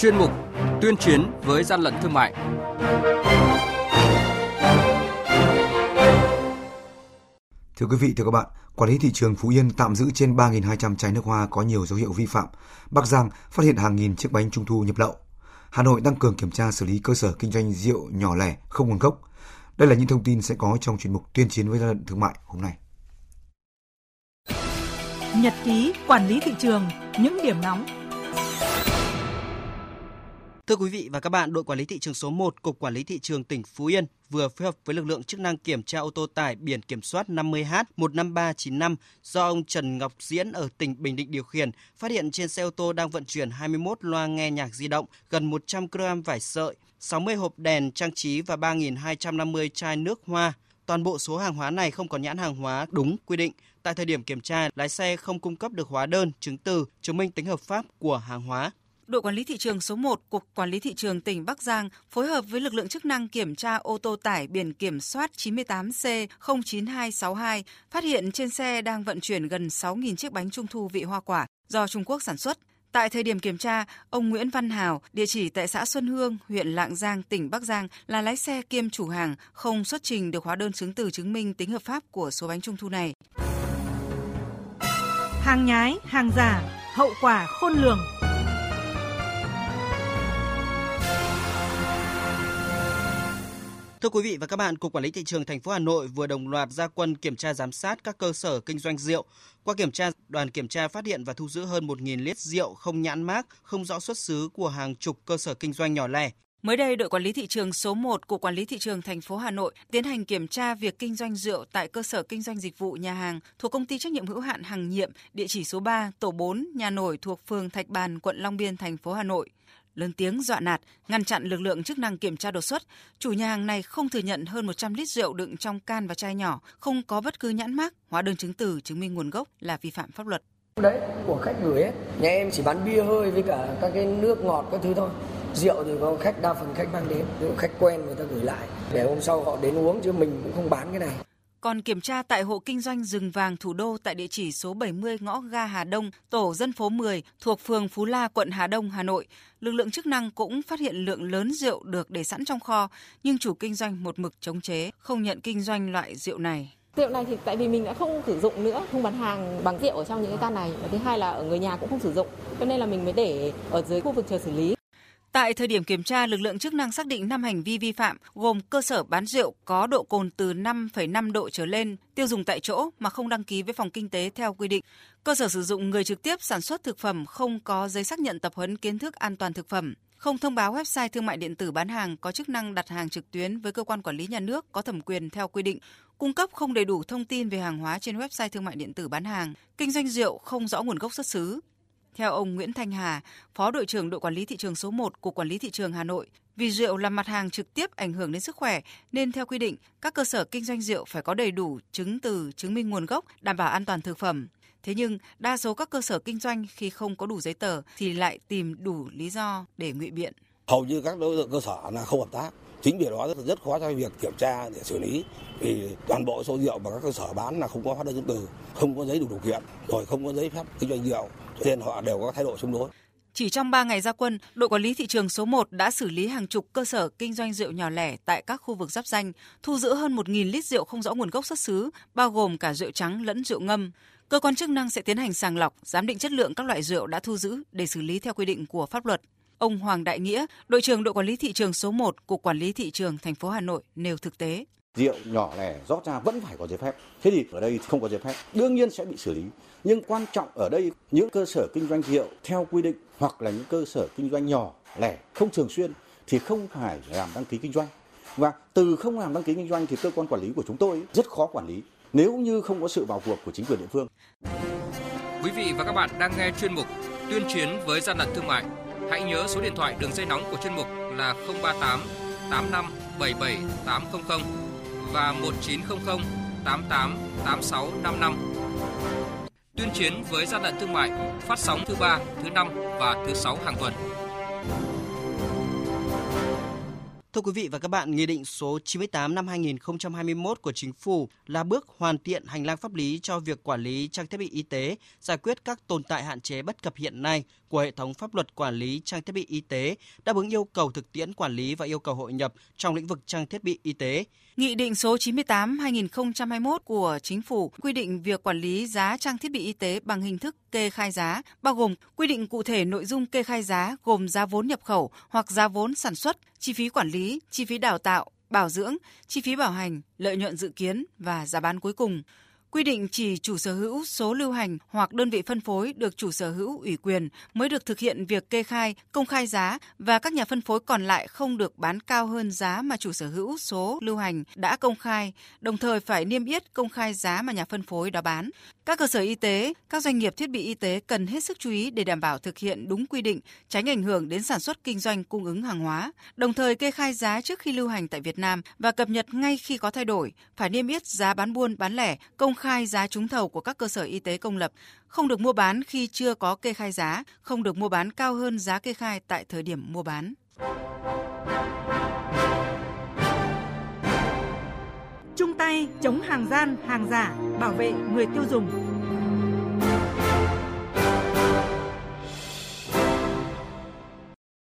chuyên mục Tuyên chiến với gian lận thương mại. Thưa quý vị, thưa các bạn, quản lý thị trường Phú Yên tạm giữ trên 3.200 chai nước hoa có nhiều dấu hiệu vi phạm. Bắc Giang phát hiện hàng nghìn chiếc bánh trung thu nhập lậu. Hà Nội tăng cường kiểm tra xử lý cơ sở kinh doanh rượu nhỏ lẻ không nguồn gốc. Đây là những thông tin sẽ có trong chuyên mục tuyên chiến với gian lận thương mại hôm nay. Nhật ký quản lý thị trường, những điểm nóng Thưa quý vị và các bạn, đội quản lý thị trường số 1 Cục Quản lý thị trường tỉnh Phú Yên vừa phối hợp với lực lượng chức năng kiểm tra ô tô tải biển kiểm soát 50H15395 do ông Trần Ngọc Diễn ở tỉnh Bình Định điều khiển, phát hiện trên xe ô tô đang vận chuyển 21 loa nghe nhạc di động, gần 100 kg vải sợi, 60 hộp đèn trang trí và 3.250 chai nước hoa. Toàn bộ số hàng hóa này không có nhãn hàng hóa đúng quy định. Tại thời điểm kiểm tra, lái xe không cung cấp được hóa đơn, chứng từ, chứng minh tính hợp pháp của hàng hóa đội quản lý thị trường số 1, Cục Quản lý Thị trường tỉnh Bắc Giang phối hợp với lực lượng chức năng kiểm tra ô tô tải biển kiểm soát 98C09262, phát hiện trên xe đang vận chuyển gần 6.000 chiếc bánh trung thu vị hoa quả do Trung Quốc sản xuất. Tại thời điểm kiểm tra, ông Nguyễn Văn Hào, địa chỉ tại xã Xuân Hương, huyện Lạng Giang, tỉnh Bắc Giang là lái xe kiêm chủ hàng, không xuất trình được hóa đơn chứng từ chứng minh tính hợp pháp của số bánh trung thu này. Hàng nhái, hàng giả, hậu quả khôn lường. Thưa quý vị và các bạn, Cục Quản lý thị trường thành phố Hà Nội vừa đồng loạt ra quân kiểm tra giám sát các cơ sở kinh doanh rượu. Qua kiểm tra, đoàn kiểm tra phát hiện và thu giữ hơn 1.000 lít rượu không nhãn mác, không rõ xuất xứ của hàng chục cơ sở kinh doanh nhỏ lẻ. Mới đây, đội quản lý thị trường số 1 của Quản lý thị trường thành phố Hà Nội tiến hành kiểm tra việc kinh doanh rượu tại cơ sở kinh doanh dịch vụ nhà hàng thuộc công ty trách nhiệm hữu hạn Hằng Nhiệm, địa chỉ số 3, tổ 4, nhà nổi thuộc phường Thạch Bàn, quận Long Biên, thành phố Hà Nội lớn tiếng dọa nạt, ngăn chặn lực lượng chức năng kiểm tra đột xuất. Chủ nhà hàng này không thừa nhận hơn 100 lít rượu đựng trong can và chai nhỏ, không có bất cứ nhãn mác, hóa đơn chứng từ chứng minh nguồn gốc là vi phạm pháp luật. Đấy, của khách gửi ấy. Nhà em chỉ bán bia hơi với cả các cái nước ngọt các thứ thôi. Rượu thì có khách đa phần khách mang đến, khách quen người ta gửi lại để hôm sau họ đến uống chứ mình cũng không bán cái này. Còn kiểm tra tại hộ kinh doanh rừng vàng thủ đô tại địa chỉ số 70 ngõ ga Hà Đông, tổ dân phố 10 thuộc phường Phú La, quận Hà Đông, Hà Nội, lực lượng chức năng cũng phát hiện lượng lớn rượu được để sẵn trong kho, nhưng chủ kinh doanh một mực chống chế, không nhận kinh doanh loại rượu này. Rượu này thì tại vì mình đã không sử dụng nữa, không bán hàng bằng rượu ở trong những cái can này. Và thứ hai là ở người nhà cũng không sử dụng, cho nên là mình mới để ở dưới khu vực chờ xử lý. Tại thời điểm kiểm tra, lực lượng chức năng xác định 5 hành vi vi phạm gồm cơ sở bán rượu có độ cồn từ 5,5 độ trở lên, tiêu dùng tại chỗ mà không đăng ký với phòng kinh tế theo quy định, cơ sở sử dụng người trực tiếp sản xuất thực phẩm không có giấy xác nhận tập huấn kiến thức an toàn thực phẩm, không thông báo website thương mại điện tử bán hàng có chức năng đặt hàng trực tuyến với cơ quan quản lý nhà nước có thẩm quyền theo quy định, cung cấp không đầy đủ thông tin về hàng hóa trên website thương mại điện tử bán hàng, kinh doanh rượu không rõ nguồn gốc xuất xứ, theo ông Nguyễn Thanh Hà, Phó đội trưởng đội quản lý thị trường số 1 của Quản lý thị trường Hà Nội, vì rượu là mặt hàng trực tiếp ảnh hưởng đến sức khỏe nên theo quy định, các cơ sở kinh doanh rượu phải có đầy đủ chứng từ chứng minh nguồn gốc, đảm bảo an toàn thực phẩm. Thế nhưng, đa số các cơ sở kinh doanh khi không có đủ giấy tờ thì lại tìm đủ lý do để ngụy biện. Hầu như các đối tượng cơ sở là không hợp tác. Chính vì đó rất, rất khó cho việc kiểm tra để xử lý. Vì toàn bộ số rượu mà các cơ sở bán là không có hóa đơn chứng từ, không có giấy đủ điều kiện, rồi không có giấy phép kinh doanh rượu nên họ đều có thái độ chống đối. Chỉ trong 3 ngày ra quân, đội quản lý thị trường số 1 đã xử lý hàng chục cơ sở kinh doanh rượu nhỏ lẻ tại các khu vực giáp danh, thu giữ hơn 1.000 lít rượu không rõ nguồn gốc xuất xứ, bao gồm cả rượu trắng lẫn rượu ngâm. Cơ quan chức năng sẽ tiến hành sàng lọc, giám định chất lượng các loại rượu đã thu giữ để xử lý theo quy định của pháp luật. Ông Hoàng Đại Nghĩa, đội trưởng đội quản lý thị trường số 1 của Quản lý thị trường thành phố Hà Nội nêu thực tế. Rượu nhỏ lẻ rót ra vẫn phải có giấy phép. Thế thì ở đây không có giấy phép, đương nhiên sẽ bị xử lý. Nhưng quan trọng ở đây những cơ sở kinh doanh rượu theo quy định hoặc là những cơ sở kinh doanh nhỏ lẻ không thường xuyên thì không phải làm đăng ký kinh doanh. Và từ không làm đăng ký kinh doanh thì cơ quan quản lý của chúng tôi rất khó quản lý nếu như không có sự vào cuộc của chính quyền địa phương. Quý vị và các bạn đang nghe chuyên mục Tuyên chiến với gian lận thương mại. Hãy nhớ số điện thoại đường dây nóng của chuyên mục là 038 85 77 800 và 1900 88 86 55 tuyên chiến với gian lận thương mại phát sóng thứ ba, thứ năm và thứ sáu hàng tuần. Thưa quý vị và các bạn, Nghị định số 98 năm 2021 của Chính phủ là bước hoàn thiện hành lang pháp lý cho việc quản lý trang thiết bị y tế, giải quyết các tồn tại hạn chế bất cập hiện nay của hệ thống pháp luật quản lý trang thiết bị y tế, đáp ứng yêu cầu thực tiễn quản lý và yêu cầu hội nhập trong lĩnh vực trang thiết bị y tế. Nghị định số 98/2021 của Chính phủ quy định việc quản lý giá trang thiết bị y tế bằng hình thức kê khai giá, bao gồm quy định cụ thể nội dung kê khai giá gồm giá vốn nhập khẩu hoặc giá vốn sản xuất, chi phí quản lý, chi phí đào tạo, bảo dưỡng, chi phí bảo hành, lợi nhuận dự kiến và giá bán cuối cùng quy định chỉ chủ sở hữu số lưu hành hoặc đơn vị phân phối được chủ sở hữu ủy quyền mới được thực hiện việc kê khai, công khai giá và các nhà phân phối còn lại không được bán cao hơn giá mà chủ sở hữu số lưu hành đã công khai, đồng thời phải niêm yết công khai giá mà nhà phân phối đó bán. Các cơ sở y tế, các doanh nghiệp thiết bị y tế cần hết sức chú ý để đảm bảo thực hiện đúng quy định, tránh ảnh hưởng đến sản xuất kinh doanh cung ứng hàng hóa, đồng thời kê khai giá trước khi lưu hành tại Việt Nam và cập nhật ngay khi có thay đổi, phải niêm yết giá bán buôn bán lẻ, công khai giá trúng thầu của các cơ sở y tế công lập, không được mua bán khi chưa có kê khai giá, không được mua bán cao hơn giá kê khai tại thời điểm mua bán. Chung tay chống hàng gian, hàng giả, bảo vệ người tiêu dùng.